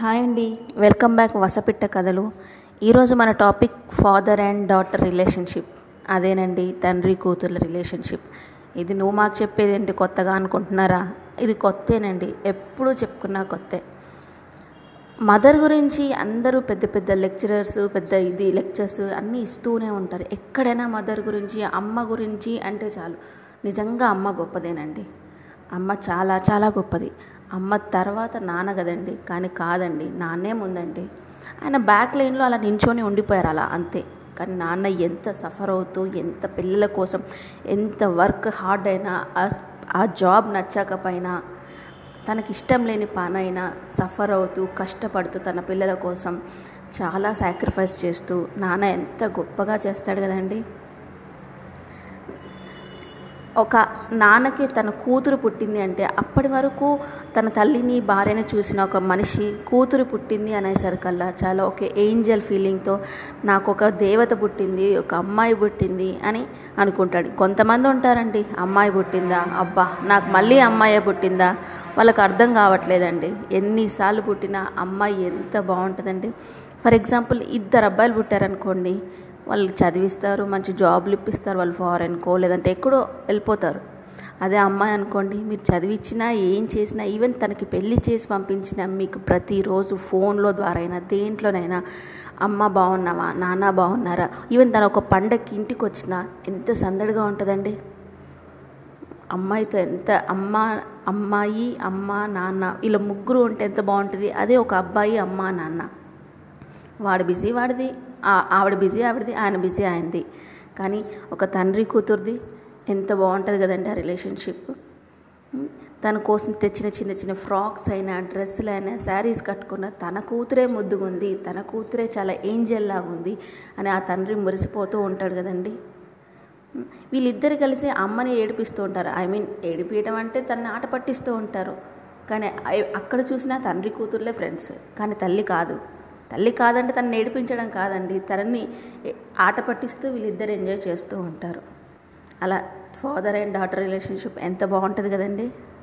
Hi అండి. Welcome back వసపిట్ట కథలు. ఈరోజు మన topic father and daughter relationship. అదేనండి తండ్రి కూతుర్ల రిలేషన్షిప్. ఇది నువ్వు మాకు చెప్పేది ఏంటి కొత్తగా అనుకుంటున్నారా? ఇది కొత్తేనండి ఎప్పుడూ చెప్పుకున్నా కొత్తే. మదర్ గురించి అందరూ పెద్ద పెద్ద లెక్చరర్స్ పెద్ద ఇది లెక్చర్స్ అన్నీ ఇస్తూనే ఉంటారు. ఎక్కడైనా మదర్ గురించి అమ్మ గురించి అంటే చాలు. నిజంగా అమ్మ గొప్పదేనండి. అమ్మ చాలా చాలా గొప్పది. అమ్మ తర్వాత నాన్న కదండి. కానీ కాదండి. నాన్నే ముందండి. ఆయన బ్యాక్ లైన్లో అలా నించొని ఉండిపోయారు అలా అంతే. కానీ నాన్న ఎంత సఫర్ అవుతూ ఎంత పిల్లల కోసం ఎంత వర్క్ హార్డ్ అయినా ఆ జాబ్ నచ్చకపోయినా తనకి ఇష్టం లేని పనైనా సఫర్ అవుతూ కష్టపడుతూ తన పిల్లల కోసం చాలా సాక్రిఫైస్ చేస్తూ నాన్న ఎంత గొప్పగా చేస్తాడు కదండి. ఒక నాన్నకి తన కూతురు పుట్టింది అంటే అప్పటి వరకు తన తల్లిని భార్యని చూసిన ఒక మనిషి కూతురు పుట్టింది అనేసరికల్లా చాలా ఒక ఏంజల్ ఫీలింగ్తో నాకు ఒక దేవత పుట్టింది ఒక అమ్మాయి పుట్టింది అని అనుకుంటాడు. కొంతమంది ఉంటారండి అమ్మాయి పుట్టిందా? అబ్బా నాకు మళ్ళీ అమ్మాయే పుట్టిందా? వాళ్ళకి అర్థం కావట్లేదండి. ఎన్నిసార్లు పుట్టినా అమ్మాయి ఎంత బాగుంటుందండి. ఫర్ ఎగ్జాంపుల్ ఇద్దరు అబ్బాయిలు పుట్టారనుకోండి వాళ్ళు చదివిస్తారు మంచి జాబ్లు ఇప్పిస్తారు వాళ్ళు ఫారెన్కో లేదంటే ఎక్కడో వెళ్ళిపోతారు. అదే అమ్మాయి అనుకోండి మీరు చదివించినా ఏం చేసినా ఈవెన్ తనకి పెళ్ళి చేసి పంపించినా మీకు ప్రతిరోజు ఫోన్లో ద్వారా అయినా దేంట్లోనైనా అమ్మ బాగున్నావా? నాన్న బాగున్నారా? ఈవెన్ తన ఒక పండగకి ఇంటికి వచ్చినా ఎంత సందడిగా ఉంటుందండి. అమ్మాయితో ఎంత అమ్మ అమ్మాయి అమ్మ నాన్న ఇలా ముగ్గురు ఉంటే ఎంత బాగుంటుంది? అదే ఒక అబ్బాయి అమ్మ నాన్న. వాడు బిజీ వాడిది ఆవిడ బిజీ ఆవిడది ఆయన బిజీ ఆయనది. కానీ ఒక తండ్రి కూతురుది ఎంత బాగుంటుంది కదండి ఆ రిలేషన్షిప్. తన కోసం తెచ్చిన చిన్న చిన్న ఫ్రాక్స్ అయినా డ్రెస్సులు అయినా శారీస్ కట్టుకున్న తన కూతురే ముద్దుగుంది తన కూతురే చాలా ఏంజల్లా ఉంది అని ఆ తండ్రి మురిసిపోతూ ఉంటాడు కదండి. వీళ్ళిద్దరు కలిసి అమ్మని ఏడిపిస్తూ ఉంటారు. ఐ మీన్ ఏడిపించడం అంటే తనని ఆట పట్టిస్తూ ఉంటారు. కానీ అక్కడ చూసినా తండ్రి కూతుర్లే ఫ్రెండ్స్. కానీ తల్లి కాదు. తల్లి కాదంటే తను నేర్పించడం కాదండి. తనని ఆట పట్టిస్తూ వీళ్ళిద్దరు ఎంజాయ్ చేస్తూ ఉంటారు. అలా ఫాదర్ అండ్ డాటర్ రిలేషన్షిప్ ఎంత బాగుంటుంది కదండి?